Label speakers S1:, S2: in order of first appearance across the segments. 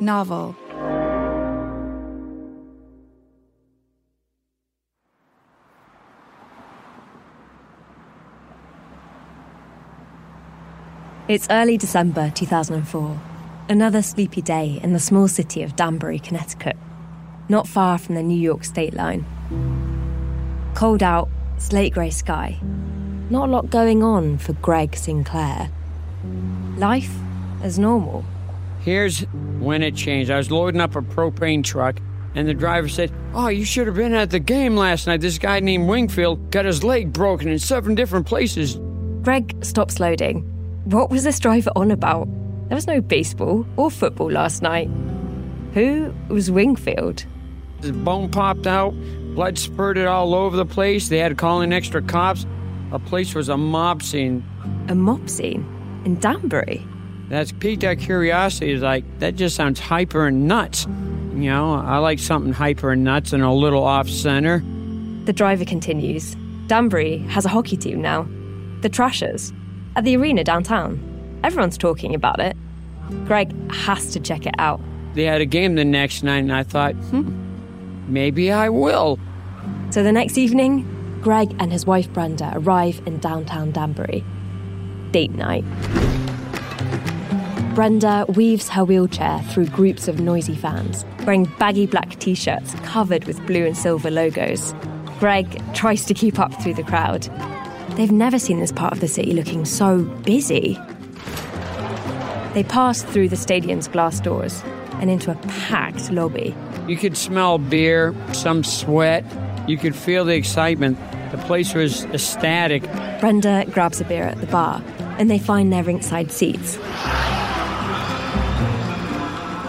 S1: Novel.
S2: It's early December 2004. Another sleepy day in the small city of Danbury, Connecticut, not far from the New York state line. Cold out, slate grey sky. Not a lot going on for Greg Sinclair. Life as normal.
S3: Here's when it changed. I was loading up a propane truck, and the driver said, Oh, you should have been at the game last night. This guy named Wingfield got his leg broken in seven different places.
S2: Greg stops loading. What was this driver on about? There was no baseball or football last night. Who was Wingfield?
S3: His bone popped out, blood spurted all over the place. They had to call in extra cops. The place was a mob scene.
S2: A mob scene? In Danbury?
S3: That's piqued our curiosity. Is like, that just sounds hyper and nuts. You know, I like something hyper and nuts and a little off center.
S2: The driver continues. Danbury has a hockey team now. The Trashers. At the arena downtown. Everyone's talking about it. Greg has to check it out.
S3: They had a game the next night, and I thought, hmm, maybe I will.
S2: So the next evening, Greg and his wife Brenda arrive in downtown Danbury. Date night. Brenda weaves her wheelchair through groups of noisy fans, wearing baggy black t shirts covered with blue and silver logos. Greg tries to keep up through the crowd. They've never seen this part of the city looking so busy. They pass through the stadium's glass doors and into a packed lobby.
S3: You could smell beer, some sweat. You could feel the excitement. The place was ecstatic.
S2: Brenda grabs a beer at the bar, and they find their ringside seats.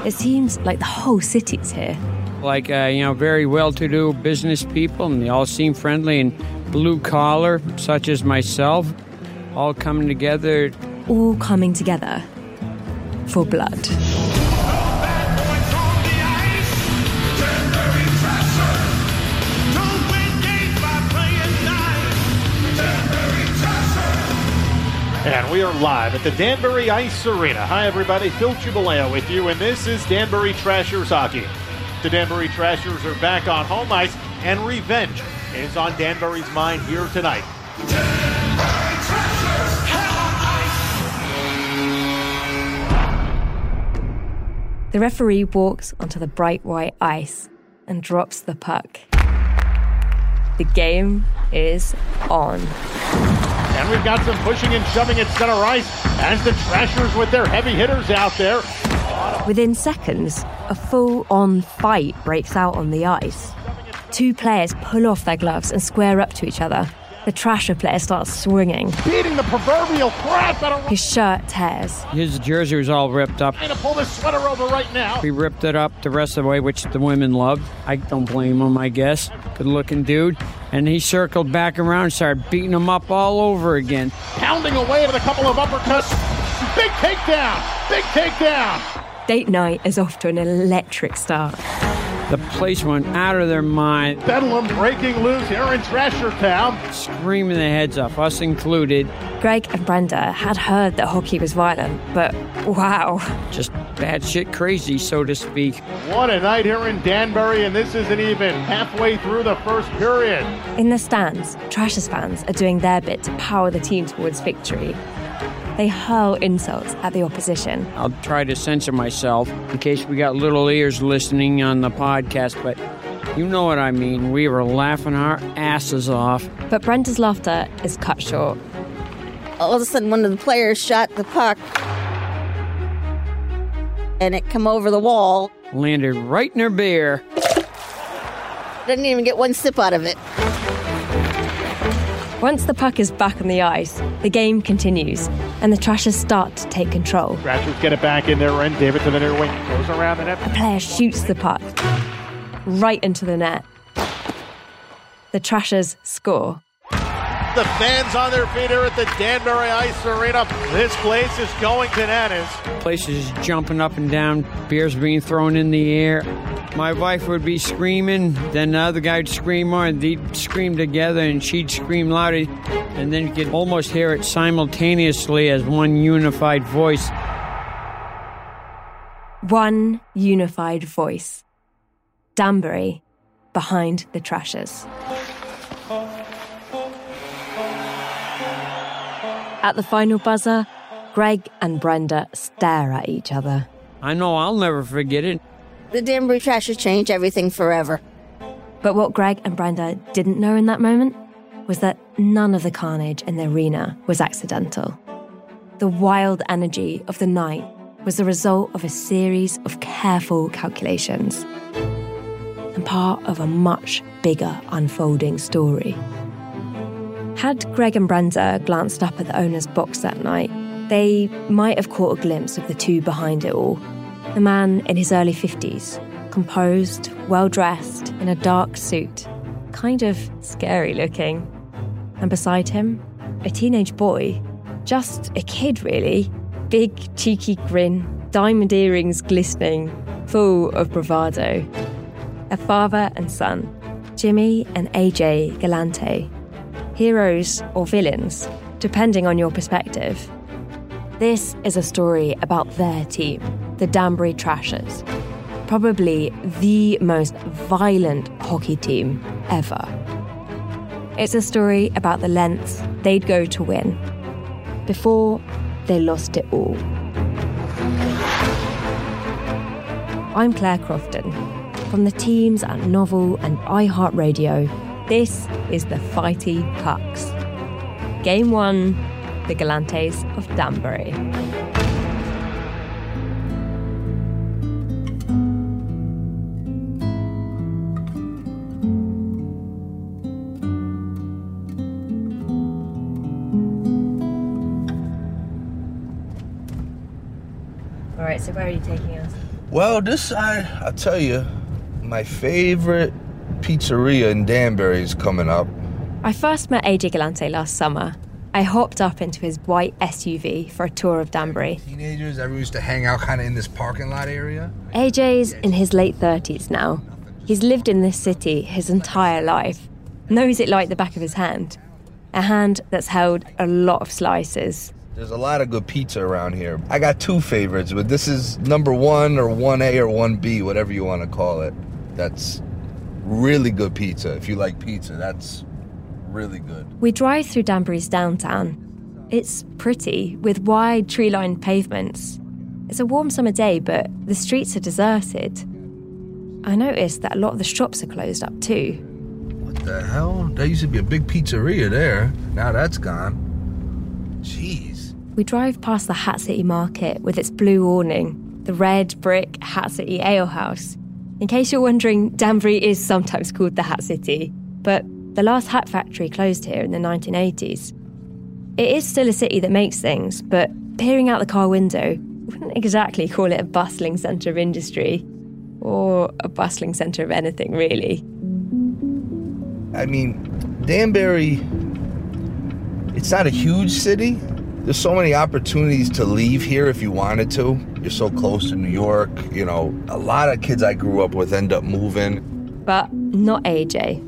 S2: It seems like the whole city's here.
S3: Like, uh, you know, very well to do business people, and they all seem friendly and blue collar, such as myself, all coming together.
S2: All coming together for blood.
S4: And we are live at the Danbury Ice Arena. Hi, everybody. Phil Chubaleo with you, and this is Danbury Trashers Hockey. The Danbury Trashers are back on home ice, and revenge is on Danbury's mind here tonight.
S2: The referee walks onto the bright white ice and drops the puck. The game is on.
S4: And we've got some pushing and shoving at center ice as the Trashers with their heavy hitters out there.
S2: Within seconds, a full on fight breaks out on the ice. Two players pull off their gloves and square up to each other. The Trasher player starts swinging.
S4: Beating the proverbial crap out of
S2: His shirt tears.
S3: His jersey was all ripped up.
S4: Trying to pull this sweater over right now.
S3: He ripped it up the rest of the way, which the women loved. I don't blame him, I guess. Good looking dude. And he circled back around and started beating him up all over again.
S4: Pounding away with a couple of uppercuts. Big takedown. Big takedown.
S2: Date night is off to an electric start.
S3: The place went out of their mind,
S4: Bedlam breaking loose here in Trasher Town.
S3: screaming their heads off, us included.
S2: Greg and Brenda had heard that hockey was violent, but wow.
S3: Just bad shit crazy, so to speak.
S4: What a night here in Danbury, and this isn't even halfway through the first period.
S2: In the stands, Trashers fans are doing their bit to power the team towards victory. They hurl insults at the opposition.
S3: I'll try to censor myself in case we got little ears listening on the podcast, but you know what I mean. We were laughing our asses off.
S2: But Brenda's laughter is cut short.
S1: all of a sudden one of the players shot the puck and it come over the wall
S3: Landed right in her beer.
S1: didn't even get one sip out of it
S2: Once the puck is back on the ice, the game continues, and the Trashers start to take control.
S4: Trashers get it back in their end. David to the near wing. Goes around the net.
S2: A player shoots the puck right into the net. The Trashers score.
S4: The fans on their feet here at the Danbury Ice Arena. This place is going bananas.
S3: Places jumping up and down, beers being thrown in the air. My wife would be screaming, then the other guy would scream more, and they'd scream together, and she'd scream louder, and then you could almost hear it simultaneously as one unified voice.
S2: One unified voice. Danbury behind the Trashers. Oh. At the final buzzer, Greg and Brenda stare at each other.
S3: I know I'll never forget it.
S1: the danbury trashers changed everything forever
S2: But what Greg and Brenda didn't know in that moment was that none of the carnage in the arena was accidental. The wild energy of the night was the result of a series of careful calculations and part of a much bigger unfolding story. Had Greg and Brenda glanced up at the owner's box that night, they might have caught a glimpse of the two behind it all. The man in his early 50s, composed, well dressed, in a dark suit, kind of scary looking. And beside him, a teenage boy, just a kid really, big, cheeky grin, diamond earrings glistening, full of bravado. A father and son, Jimmy and AJ Galante, heroes or villains, depending on your perspective. This is a story about their team, the Danbury Trashers. Probably the most violent hockey team ever. It's a story about the lengths they'd go to win before they lost it all. I'm Claire Crofton. From the teams at Novel and iHeartRadio, this is the Fighty Pucks. Game one the Galantes of Danbury. All right, so where are you taking us?
S5: Well, this I I tell you, my favorite pizzeria in Danbury is coming up.
S2: I first met AJ Galante last summer. I hopped up into his white SUV for a tour of Danbury.
S6: Teenagers, everyone used to hang out kind of in this parking lot area.
S2: AJ's in his late 30s now. He's lived in this city his entire life, knows it like the back of his hand. A hand that's held a lot of slices.
S5: There's a lot of good pizza around here. I got two favorites, but this is number one or 1A or 1B, whatever you want to call it. That's really good pizza. If you like pizza, that's really good.
S2: We drive through Danbury's downtown. It's pretty, with wide tree lined pavements. It's a warm summer day, but the streets are deserted. I noticed that a lot of the shops are closed up too.
S5: What the hell? There used to be a big pizzeria there. Now that's gone. Jeez.
S2: We drive past the Hat City Market with its blue awning, the red brick Hat City Ale House. In case you're wondering, Danbury is sometimes called the Hat City, but the last hat factory closed here in the 1980s. It is still a city that makes things, but peering out the car window, wouldn't exactly call it a bustling centre of industry or a bustling centre of anything, really.
S5: I mean, Danbury, it's not a huge city. There's so many opportunities to leave here if you wanted to. You're so close to New York. You know, a lot of kids I grew up with end up moving.
S2: But not AJ.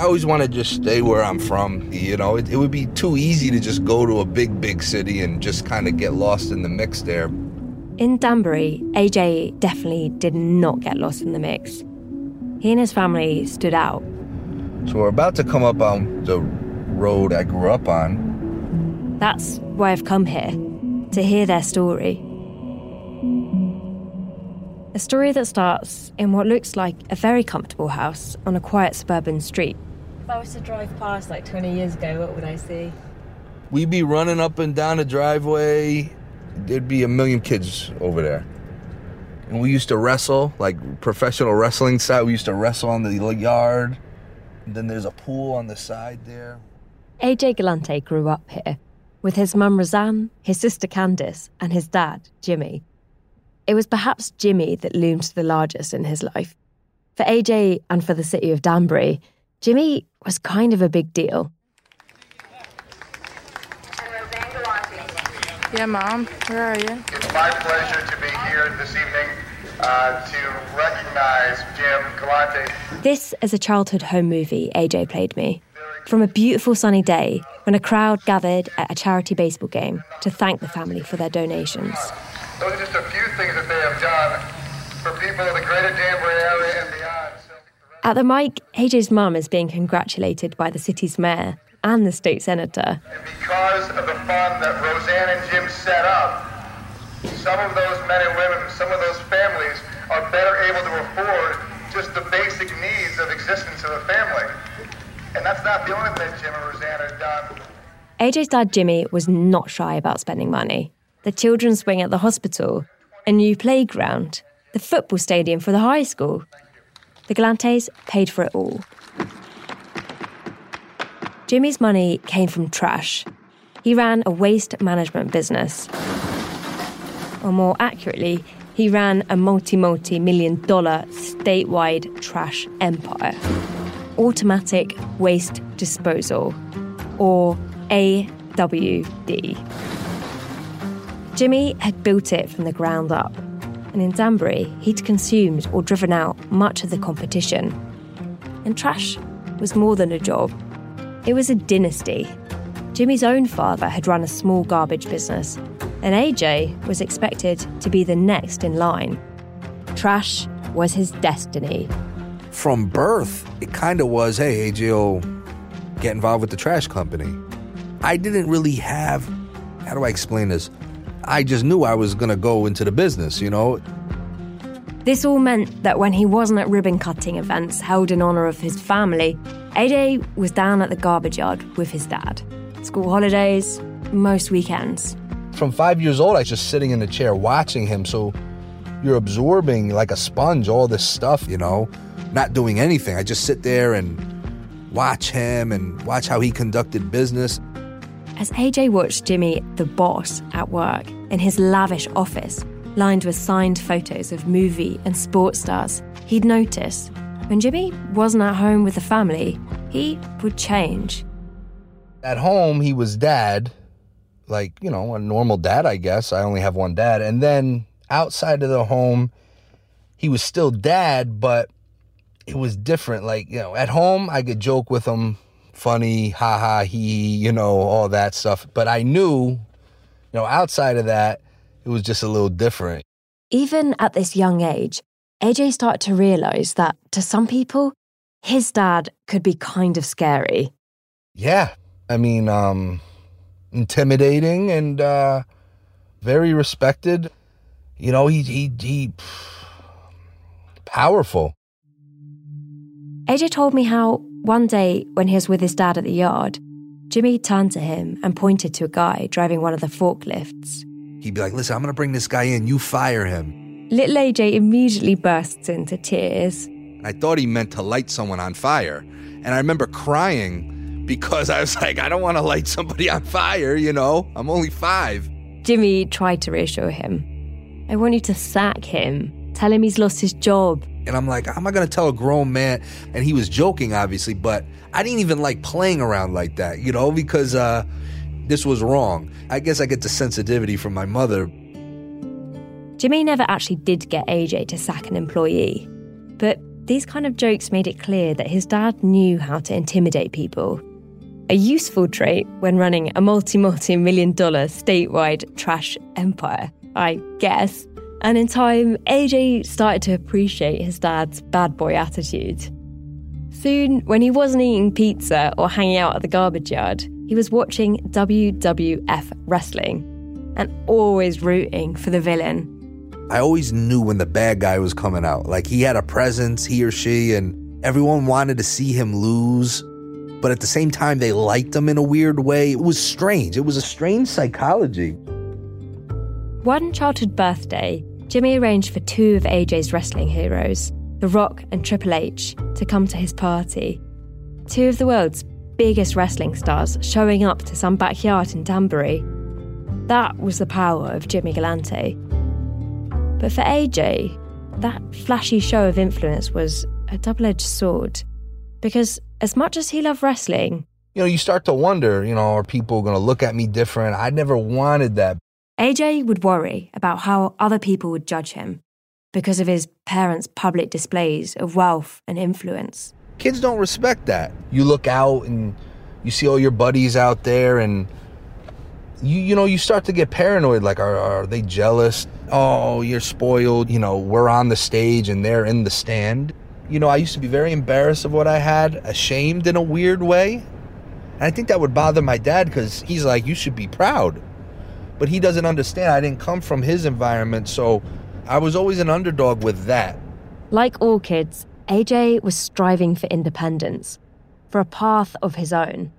S5: I always want to just stay where I'm from. You know, it, it would be too easy to just go to a big, big city and just kind of get lost in the mix there.
S2: In Danbury, AJ definitely did not get lost in the mix. He and his family stood out.
S5: So we're about to come up on the road I grew up on.
S2: That's why I've come here, to hear their story. A story that starts in what looks like a very comfortable house on a quiet suburban street. If I was to drive past like 20 years ago, what would I see?
S5: We'd be running up and down the driveway. There'd be a million kids over there. And we used to wrestle, like professional wrestling side. We used to wrestle on the yard. And then there's a pool on the side there.
S2: AJ Galante grew up here with his mum Roseanne, his sister Candice, and his dad, Jimmy. It was perhaps Jimmy that loomed the largest in his life. For AJ and for the city of Danbury, Jimmy was kind of a big deal.
S7: Yeah, Mom, where are you?
S8: It's my pleasure to be here this evening uh, to recognize Jim Galante.
S2: This is a childhood home movie AJ played me. From a beautiful sunny day when a crowd gathered at a charity baseball game to thank the family for their donations.
S8: Those are just a few things that they have done for people of the greater Danbury area and beyond.
S2: At the mic, AJ's mum is being congratulated by the city's mayor and the state senator.
S8: And because of the fund that Roseanne and Jim set up, some of those men and women, some of those families are better able to afford just the basic needs of existence of a family. And that's not the only thing Jim and Roseanne have done.
S2: AJ's dad, Jimmy, was not shy about spending money. The children's wing at the hospital, a new playground, the football stadium for the high school. The Galantes paid for it all. Jimmy's money came from trash. He ran a waste management business. Or more accurately, he ran a multi multi million dollar statewide trash empire. Automatic Waste Disposal, or AWD. Jimmy had built it from the ground up, and in Danbury, he'd consumed or driven out much of the competition. And trash was more than a job, it was a dynasty. Jimmy's own father had run a small garbage business, and AJ was expected to be the next in line. Trash was his destiny.
S5: From birth, it kind of was hey, AJ will get involved with the trash company. I didn't really have, how do I explain this? I just knew I was going to go into the business, you know?
S2: This all meant that when he wasn't at ribbon cutting events held in honour of his family, AJ was down at the garbage yard with his dad. School holidays, most weekends.
S5: From five years old, I was just sitting in the chair watching him. So you're absorbing like a sponge all this stuff, you know, not doing anything. I just sit there and watch him and watch how he conducted business.
S2: As AJ watched Jimmy, the boss, at work in his lavish office, lined with signed photos of movie and sports stars, he'd notice when Jimmy wasn't at home with the family, he would change.
S5: At home, he was dad, like, you know, a normal dad, I guess. I only have one dad. And then outside of the home, he was still dad, but it was different. Like, you know, at home, I could joke with him, funny, ha ha, he, you know, all that stuff. But I knew, you know, outside of that, it was just a little different.
S2: Even at this young age, AJ started to realize that to some people, his dad could be kind of scary.
S5: Yeah. I mean, um, intimidating and uh, very respected. You know, he, he, he, powerful.
S2: AJ told me how one day when he was with his dad at the yard, Jimmy turned to him and pointed to a guy driving one of the forklifts.
S5: He'd be like, listen, I'm going to bring this guy in. You fire him.
S2: Little AJ immediately bursts into tears.
S5: And I thought he meant to light someone on fire. And I remember crying because I was like, I don't want to light somebody on fire, you know? I'm only five.
S2: Jimmy tried to reassure him. I want you to sack him. Tell him he's lost his job.
S5: And I'm like, how am I going to tell a grown man? And he was joking, obviously, but I didn't even like playing around like that, you know, because uh, this was wrong. I guess I get the sensitivity from my mother.
S2: Jimmy never actually did get AJ to sack an employee, but these kind of jokes made it clear that his dad knew how to intimidate people. A useful trait when running a multi multi million dollar statewide trash empire, I guess. And in time, AJ started to appreciate his dad's bad boy attitude. Soon, when he wasn't eating pizza or hanging out at the garbage yard, he was watching WWF wrestling and always rooting for the villain.
S5: I always knew when the bad guy was coming out. Like he had a presence, he or she, and everyone wanted to see him lose. But at the same time, they liked him in a weird way. It was strange. It was a strange psychology.
S2: One childhood birthday, Jimmy arranged for two of AJ's wrestling heroes, The Rock and Triple H, to come to his party. Two of the world's biggest wrestling stars showing up to some backyard in Danbury. That was the power of Jimmy Galante. But for AJ, that flashy show of influence was a double edged sword. Because as much as he loved wrestling,
S5: You know, you start to wonder, you know, are people going to look at me different? I never wanted that.
S2: AJ would worry about how other people would judge him because of his parents' public displays of wealth and influence.
S5: Kids don't respect that. You look out and you see all your buddies out there and you you know you start to get paranoid like are, are they jealous? Oh you're spoiled. You know we're on the stage and they're in the stand. You know i used to be very embarrassed of what i had ashamed in a weird way. And i think that would bother my dad because he's like you should be proud but he doesn't understand i didn't come from his environment so i was always an underdog with that
S2: Like all kids, AJ was striving for independence, for a path of his own.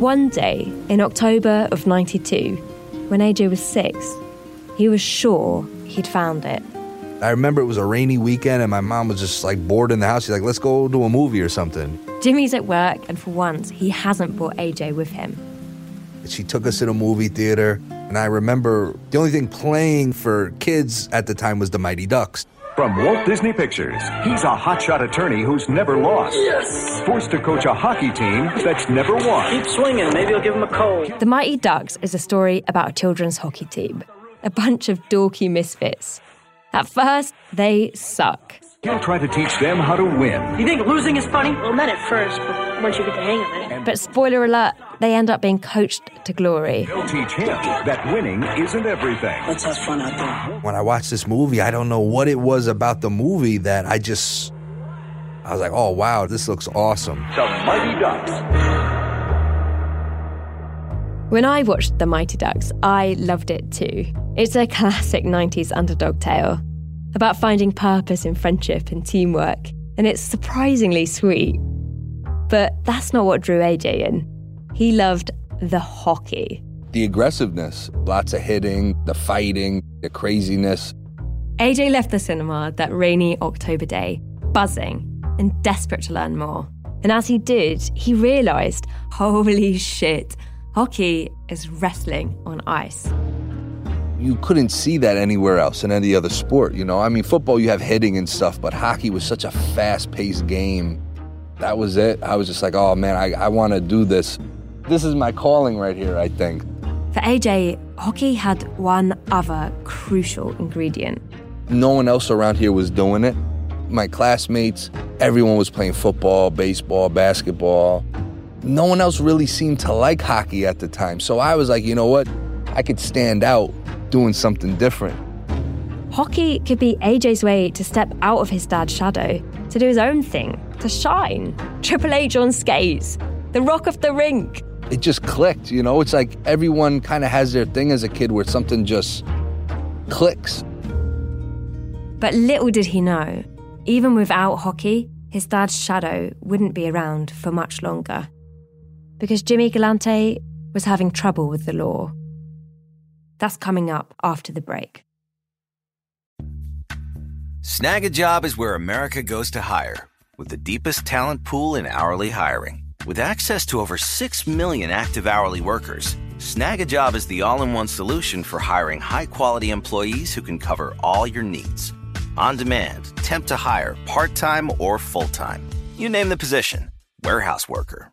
S2: One day in October of 92, when AJ was six, he was sure he'd found it.
S5: i remember it was a rainy weekend and my mom was just like bored in the house she's like let's go to a movie or something
S2: Jimmy's at work, and for once, he hasn't brought AJ with him.
S5: She took us to the movie theater, and I remember the only thing playing for kids at the time was the Mighty Ducks.
S9: From Walt Disney Pictures, he's a hotshot attorney who's never lost. Yes. Forced to coach a hockey team that's never won.
S10: Keep swinging. Maybe he'll give him a cold.
S2: The Mighty Ducks is a story about a children's hockey team, a bunch of dorky misfits. At first, they suck.
S9: He'll try to teach them how to win.
S10: You think losing is funny? Well, not at first, but once you get the hang of it.
S2: But spoiler alert, they end up being coached to glory.
S9: They'll teach him that winning isn't everything.
S10: Let's have fun out there.
S5: When I watched this movie, I don't know what it was about the movie that I just. I was like, oh wow, this looks awesome.
S9: The Mighty Ducks.
S2: When I watched The Mighty Ducks, I loved it too. It's a classic 90s underdog tale about finding purpose in friendship and teamwork, and it's surprisingly sweet. But that's not what drew AJ in. He loved the hockey.
S5: The aggressiveness, lots of hitting, the fighting, the craziness.
S2: AJ left the cinema that rainy October day, buzzing and desperate to learn more. And as he did, he realised holy shit, hockey is wrestling on ice.
S5: You couldn't see that anywhere else in any other sport, you know? I mean, football, you have hitting and stuff, but hockey was such a fast paced game. That was it. I was just like, oh man, I, I want to do this. This is my calling right here, I think.
S2: For AJ, hockey had one other crucial ingredient.
S5: No one else around here was doing it. My classmates, everyone was playing football, baseball, basketball. No one else really seemed to like hockey at the time. So I was like, you know what? I could stand out doing something different.
S2: Hockey could be AJ's way to step out of his dad's shadow, to do his own thing, to shine. Triple H on skates, the rock of the rink.
S5: It just clicked, you know? It's like everyone kind of has their thing as a kid where something just clicks.
S2: But little did he know, even without hockey, his dad's shadow wouldn't be around for much longer. Because Jimmy Galante was having trouble with the law. That's coming up after the break.
S11: Snagajob is where America goes to hire, with the deepest talent pool in hourly hiring. With access to over 6 million active hourly workers, Snagajob is the all in one solution for hiring high quality employees who can cover all your needs. On demand, temp to hire, part time or full time. You name the position warehouse worker,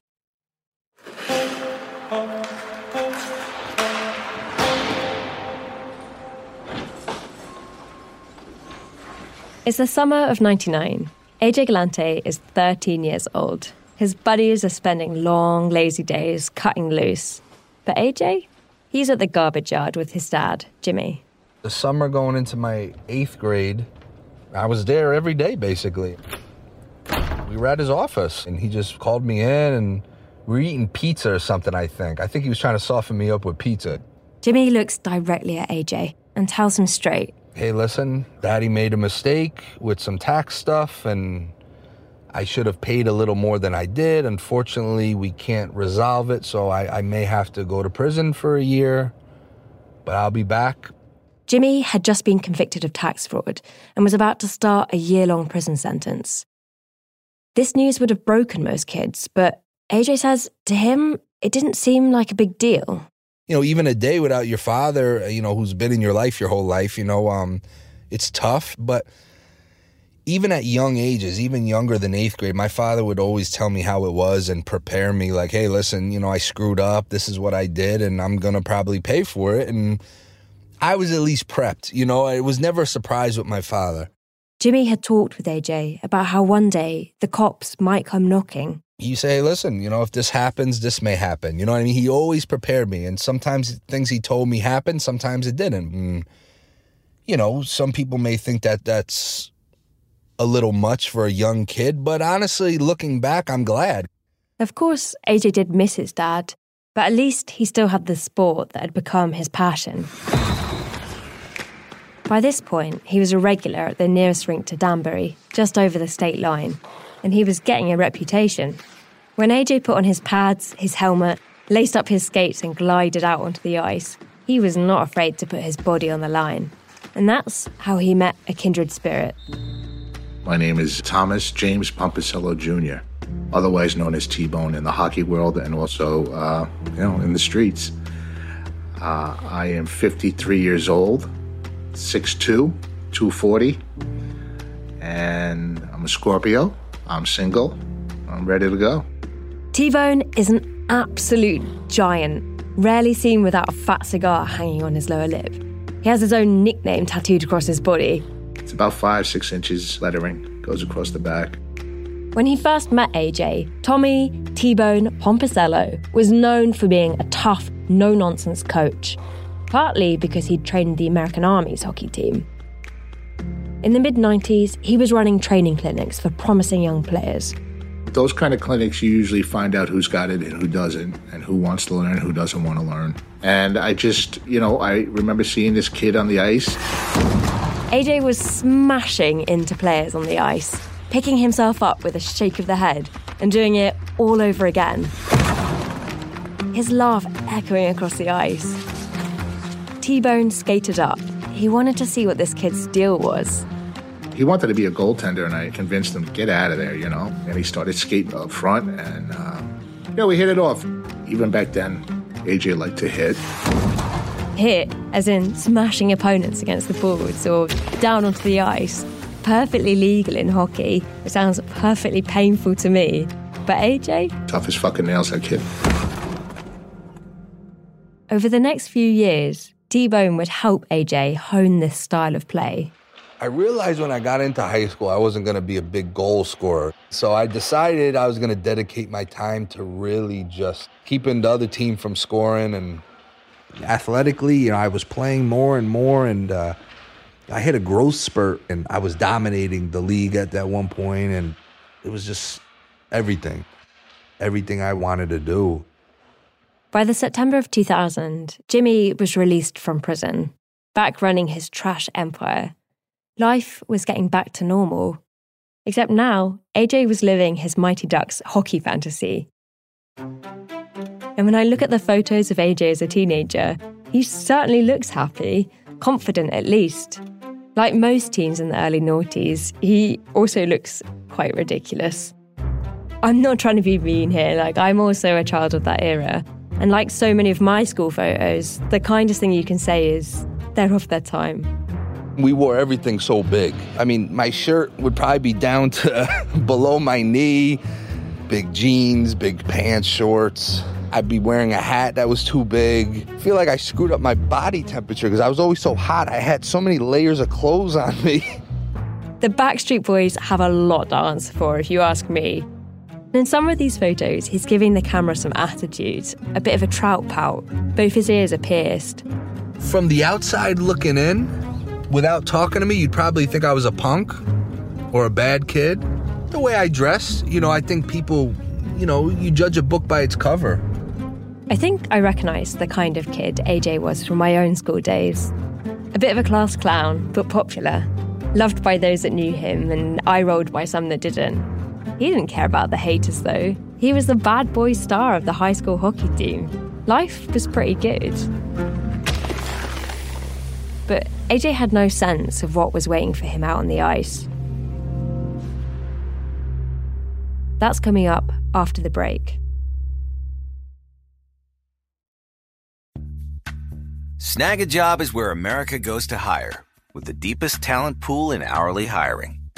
S2: It's the summer of 99. AJ Galante is 13 years old. His buddies are spending long, lazy days cutting loose. But AJ? He's at the garbage yard with his dad, Jimmy.
S5: The summer going into my eighth grade, I was there every day basically. We were at his office and he just called me in and we were eating pizza or something, I think. I think he was trying to soften me up with pizza.
S2: Jimmy looks directly at AJ and tells him straight
S5: Hey, listen, daddy made a mistake with some tax stuff and I should have paid a little more than I did. Unfortunately, we can't resolve it, so I, I may have to go to prison for a year, but I'll be back.
S2: Jimmy had just been convicted of tax fraud and was about to start a year long prison sentence. This news would have broken most kids, but AJ says to him, it didn't seem like a big deal.
S5: You know, even a day without your father, you know, who's been in your life your whole life, you know, um, it's tough. But even at young ages, even younger than eighth grade, my father would always tell me how it was and prepare me like, hey, listen, you know, I screwed up. This is what I did, and I'm going to probably pay for it. And I was at least prepped. You know, it was never a surprise with my father.
S2: Jimmy had talked with AJ about how one day the cops might come knocking.
S5: You say, listen, you know, if this happens, this may happen. You know what I mean? He always prepared me. And sometimes things he told me happened, sometimes it didn't. And, you know, some people may think that that's a little much for a young kid, but honestly, looking back, I'm glad.
S2: Of course, AJ did miss his dad, but at least he still had the sport that had become his passion. By this point, he was a regular at the nearest rink to Danbury, just over the state line, and he was getting a reputation. When AJ put on his pads, his helmet, laced up his skates, and glided out onto the ice, he was not afraid to put his body on the line. And that's how he met a kindred spirit.
S12: My name is Thomas James Pompicello Jr., otherwise known as T Bone in the hockey world and also, uh, you know, in the streets. Uh, I am 53 years old, 6'2, 240, and I'm a Scorpio. I'm single. I'm ready to go.
S2: T Bone is an absolute giant, rarely seen without a fat cigar hanging on his lower lip. He has his own nickname tattooed across his body.
S12: It's about five, six inches lettering, goes across the back.
S2: When he first met AJ, Tommy T Bone Pompisello was known for being a tough, no nonsense coach, partly because he'd trained the American Army's hockey team. In the mid 90s, he was running training clinics for promising young players.
S12: Those kind of clinics, you usually find out who's got it and who doesn't, and who wants to learn, and who doesn't want to learn. And I just, you know, I remember seeing this kid on the ice.
S2: AJ was smashing into players on the ice, picking himself up with a shake of the head and doing it all over again. His laugh echoing across the ice. T Bone skated up. He wanted to see what this kid's deal was.
S12: He wanted to be a goaltender, and I convinced him to get out of there, you know. And he started skating up front, and, uh, you know, we hit it off. Even back then, AJ liked to hit.
S2: Hit, as in smashing opponents against the boards or down onto the ice. Perfectly legal in hockey. It sounds perfectly painful to me. But AJ?
S12: Tough as fucking nails, that kid.
S2: Over the next few years, T Bone would help AJ hone this style of play.
S5: I realized when I got into high school, I wasn't going to be a big goal scorer. So I decided I was going to dedicate my time to really just keeping the other team from scoring. And athletically, you know, I was playing more and more, and uh, I hit a growth spurt, and I was dominating the league at that one point, and it was just everything, everything I wanted to do.
S2: By the September of 2000, Jimmy was released from prison, back running his trash empire. Life was getting back to normal. Except now, AJ was living his Mighty Ducks hockey fantasy. And when I look at the photos of AJ as a teenager, he certainly looks happy, confident at least. Like most teens in the early noughties, he also looks quite ridiculous. I'm not trying to be mean here, like, I'm also a child of that era. And like so many of my school photos, the kindest thing you can say is they're of their time.
S5: We wore everything so big. I mean, my shirt would probably be down to below my knee, big jeans, big pants, shorts. I'd be wearing a hat that was too big. I feel like I screwed up my body temperature because I was always so hot. I had so many layers of clothes on me.
S2: The Backstreet Boys have a lot to answer for, if you ask me. In some of these photos, he's giving the camera some attitude, a bit of a trout pout. Both his ears are pierced.
S5: From the outside looking in, without talking to me, you'd probably think I was a punk or a bad kid. The way I dress, you know, I think people, you know, you judge a book by its cover.
S2: I think I recognise the kind of kid AJ was from my own school days. A bit of a class clown, but popular. Loved by those that knew him, and eye rolled by some that didn't. He didn't care about the haters, though. He was the bad boy star of the high school hockey team. Life was pretty good. But AJ had no sense of what was waiting for him out on the ice. That's coming up after the break.
S11: Snagajob is where America goes to hire, with the deepest talent pool in hourly hiring.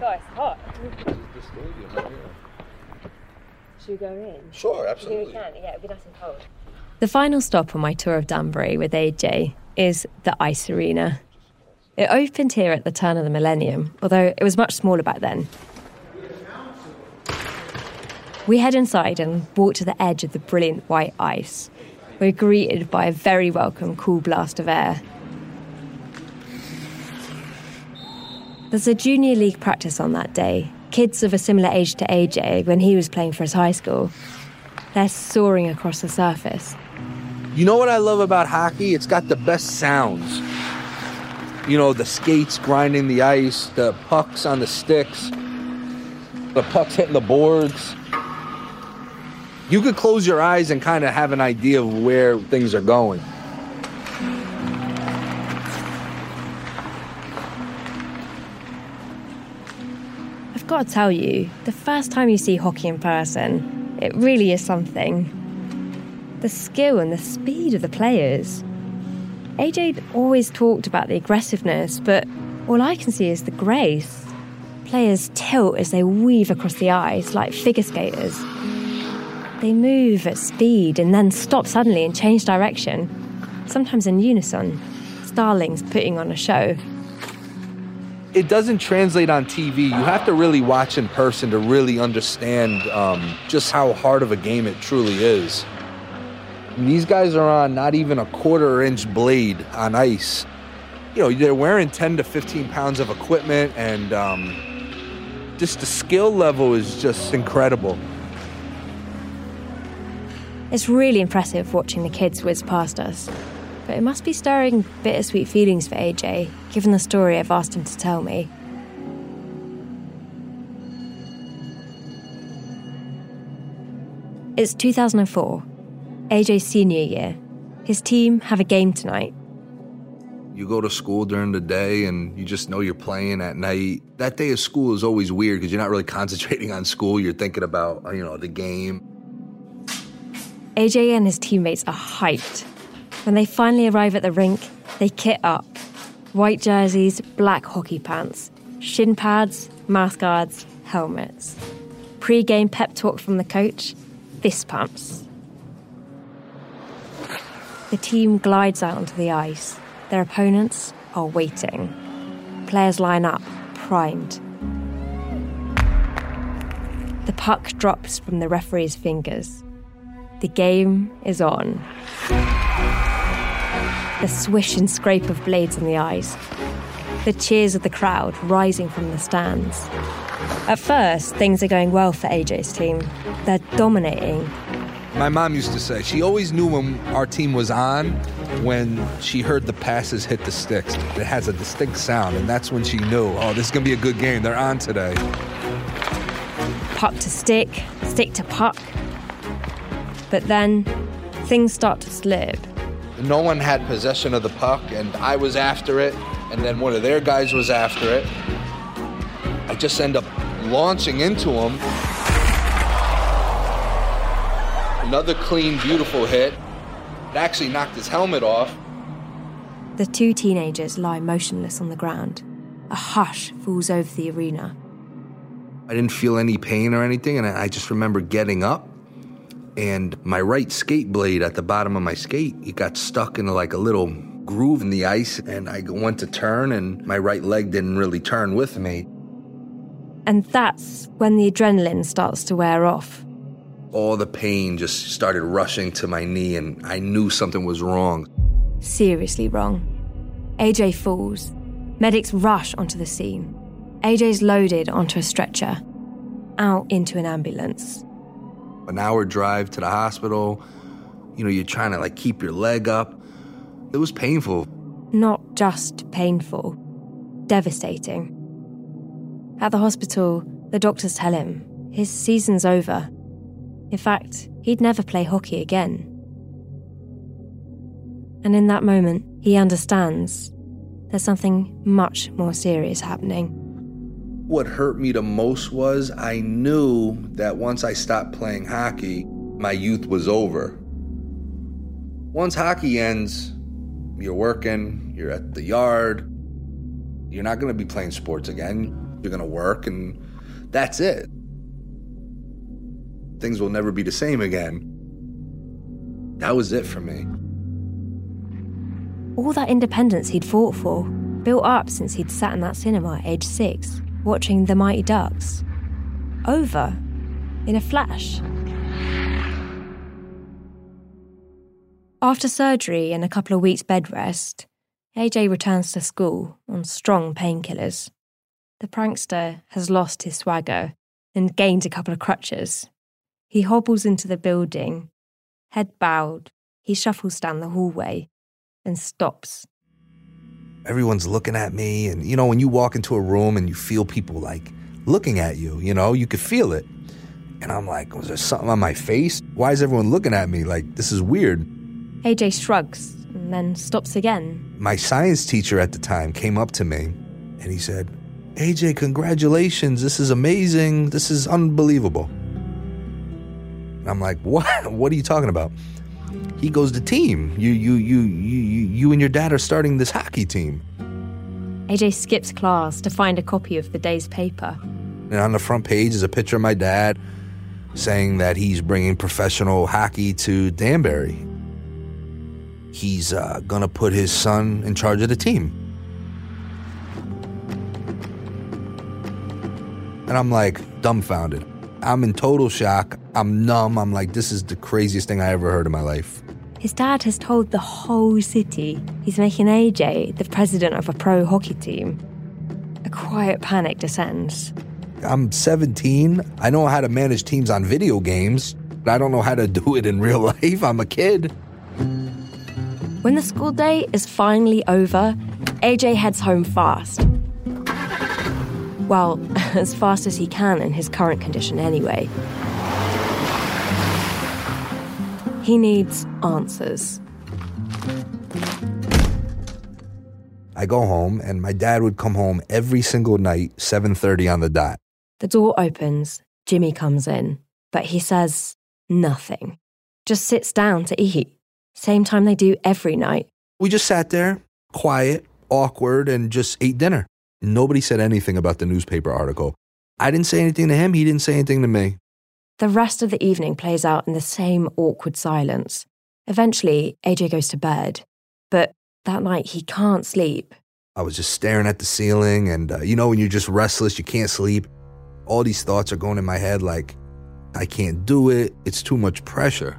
S13: God, hot. Should we go in?
S5: Sure,
S13: You think we can? Yeah, it'd be nice and cold.
S2: The final stop on my tour of Danbury with AJ is the Ice Arena. It opened here at the turn of the millennium, although it was much smaller back then. We head inside and walk to the edge of the brilliant white ice. We're greeted by a very welcome cool blast of air. There's a junior league practice on that day. Kids of a similar age to AJ when he was playing for his high school. They're soaring across the surface.
S5: You know what I love about hockey? It's got the best sounds. You know, the skates grinding the ice, the pucks on the sticks, the pucks hitting the boards. You could close your eyes and kind of have an idea of where things are going.
S2: I've got to tell you, the first time you see hockey in person, it really is something. The skill and the speed of the players. AJ always talked about the aggressiveness, but all I can see is the grace. Players tilt as they weave across the ice like figure skaters. They move at speed and then stop suddenly and change direction, sometimes in unison. Starlings putting on a show.
S5: It doesn't translate on TV. You have to really watch in person to really understand um, just how hard of a game it truly is. And these guys are on not even a quarter inch blade on ice. You know, they're wearing 10 to 15 pounds of equipment, and um, just the skill level is just incredible.
S2: It's really impressive watching the kids whiz past us. But it must be stirring bittersweet feelings for AJ, given the story I've asked him to tell me. It's 2004, AJ's senior year. His team have a game tonight.
S5: You go to school during the day and you just know you're playing at night. That day of school is always weird because you're not really concentrating on school. You're thinking about, you know, the game.
S2: AJ and his teammates are hyped. When they finally arrive at the rink, they kit up. White jerseys, black hockey pants, shin pads, mouth guards, helmets. Pre game pep talk from the coach, fist pumps. The team glides out onto the ice. Their opponents are waiting. Players line up, primed. The puck drops from the referee's fingers. The game is on. The swish and scrape of blades in the ice. The cheers of the crowd rising from the stands. At first, things are going well for AJ's team. They're dominating.
S5: My mom used to say she always knew when our team was on when she heard the passes hit the sticks. It has a distinct sound, and that's when she knew, oh, this is going to be a good game. They're on today.
S2: Puck to stick, stick to puck. But then things start to slip.
S5: No one had possession of the puck, and I was after it, and then one of their guys was after it. I just end up launching into him. Another clean, beautiful hit. It actually knocked his helmet off.
S2: The two teenagers lie motionless on the ground. A hush falls over the arena.
S5: I didn't feel any pain or anything, and I just remember getting up and my right skate blade at the bottom of my skate, it got stuck in like a little groove in the ice, and I went to turn, and my right leg didn't really turn with me.
S2: And that's when the adrenaline starts to wear off.
S5: All the pain just started rushing to my knee, and I knew something was wrong.
S2: Seriously wrong. AJ falls. Medics rush onto the scene. AJ's loaded onto a stretcher, out into an ambulance.
S5: An hour drive to the hospital, you know, you're trying to like keep your leg up. It was painful.
S2: Not just painful, devastating. At the hospital, the doctors tell him his season's over. In fact, he'd never play hockey again. And in that moment, he understands there's something much more serious happening.
S5: What hurt me the most was I knew that once I stopped playing hockey, my youth was over. Once hockey ends, you're working, you're at the yard, you're not going to be playing sports again. You're going to work, and that's it. Things will never be the same again. That was it for me.
S2: All that independence he'd fought for, built up since he'd sat in that cinema at age six, watching the Mighty Ducks. Over in a flash. After surgery and a couple of weeks' bed rest, AJ returns to school on strong painkillers. The prankster has lost his swagger and gained a couple of crutches. He hobbles into the building, head bowed. He shuffles down the hallway and stops.
S5: Everyone's looking at me, and you know, when you walk into a room and you feel people like looking at you, you know, you could feel it. And I'm like, was there something on my face? Why is everyone looking at me? Like, this is weird.
S2: AJ shrugs and then stops again.
S5: My science teacher at the time came up to me and he said, AJ, congratulations. This is amazing. This is unbelievable. I'm like, what? What are you talking about? He goes, to team. You, you, you, you, you, and your dad are starting this hockey team.
S2: AJ skips class to find a copy of the day's paper.
S5: And on the front page is a picture of my dad saying that he's bringing professional hockey to Danbury. He's uh, gonna put his son in charge of the team. And I'm like dumbfounded. I'm in total shock. I'm numb. I'm like, this is the craziest thing I ever heard in my life.
S2: His dad has told the whole city he's making AJ the president of a pro hockey team. A quiet panic descends.
S5: I'm 17. I know how to manage teams on video games, but I don't know how to do it in real life. I'm a kid.
S2: When the school day is finally over, AJ heads home fast. Well, as fast as he can in his current condition, anyway. He needs answers.
S5: I go home and my dad would come home every single night 7:30 on the dot.
S2: The door opens, Jimmy comes in, but he says nothing. Just sits down to eat. Same time they do every night.
S5: We just sat there, quiet, awkward and just ate dinner. Nobody said anything about the newspaper article. I didn't say anything to him, he didn't say anything to me.
S2: The rest of the evening plays out in the same awkward silence. Eventually, AJ goes to bed, but that night he can't sleep.
S5: I was just staring at the ceiling, and uh, you know, when you're just restless, you can't sleep. All these thoughts are going in my head like, I can't do it, it's too much pressure.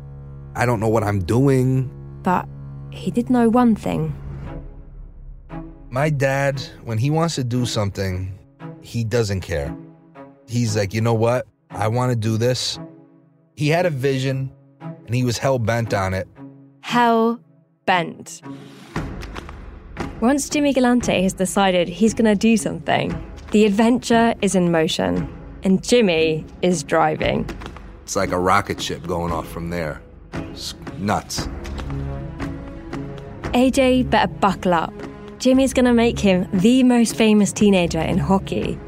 S5: I don't know what I'm doing.
S2: But he did know one thing.
S5: My dad, when he wants to do something, he doesn't care. He's like, you know what? I want to do this. He had a vision and he was hell bent on it.
S2: Hell bent. Once Jimmy Galante has decided he's going to do something, the adventure is in motion and Jimmy is driving.
S5: It's like a rocket ship going off from there. It's nuts.
S2: AJ better buckle up. Jimmy's going to make him the most famous teenager in hockey.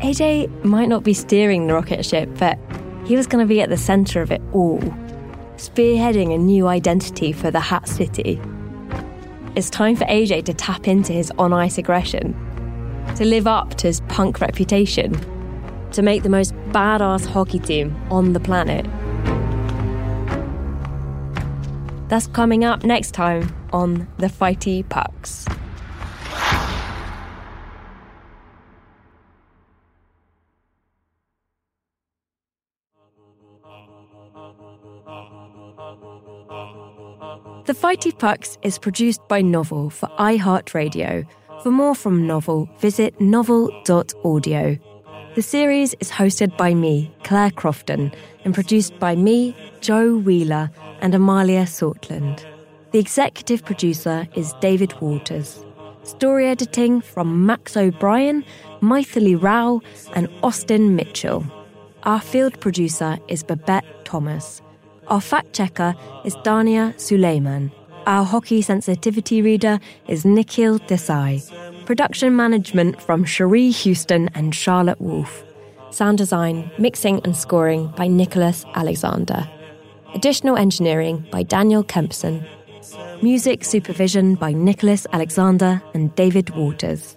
S2: AJ might not be steering the rocket ship, but he was going to be at the centre of it all, spearheading a new identity for the Hat City. It's time for AJ to tap into his on ice aggression, to live up to his punk reputation, to make the most badass hockey team on the planet. That's coming up next time on The Fighty Pucks. The Fighty Pucks is produced by Novel for iHeartRadio. For more from Novel, visit novel.audio. The series is hosted by me, Claire Crofton, and produced by me, Joe Wheeler, and Amalia Sortland. The executive producer is David Waters. Story editing from Max O'Brien, Maithili Rao, and Austin Mitchell. Our field producer is Babette Thomas. Our fact checker is Dania Suleiman. Our hockey sensitivity reader is Nikhil Desai. Production management from Cherie Houston and Charlotte Wolfe. Sound design, mixing, and scoring by Nicholas Alexander. Additional engineering by Daniel Kempson. Music supervision by Nicholas Alexander and David Waters.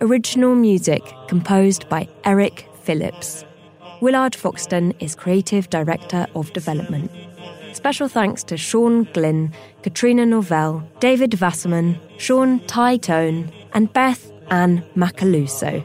S2: Original music composed by Eric Phillips. Willard Foxton is Creative Director of Development. Special thanks to Sean Glynn, Katrina Novell, David Vasserman, Sean Tone, and Beth Ann Macaluso.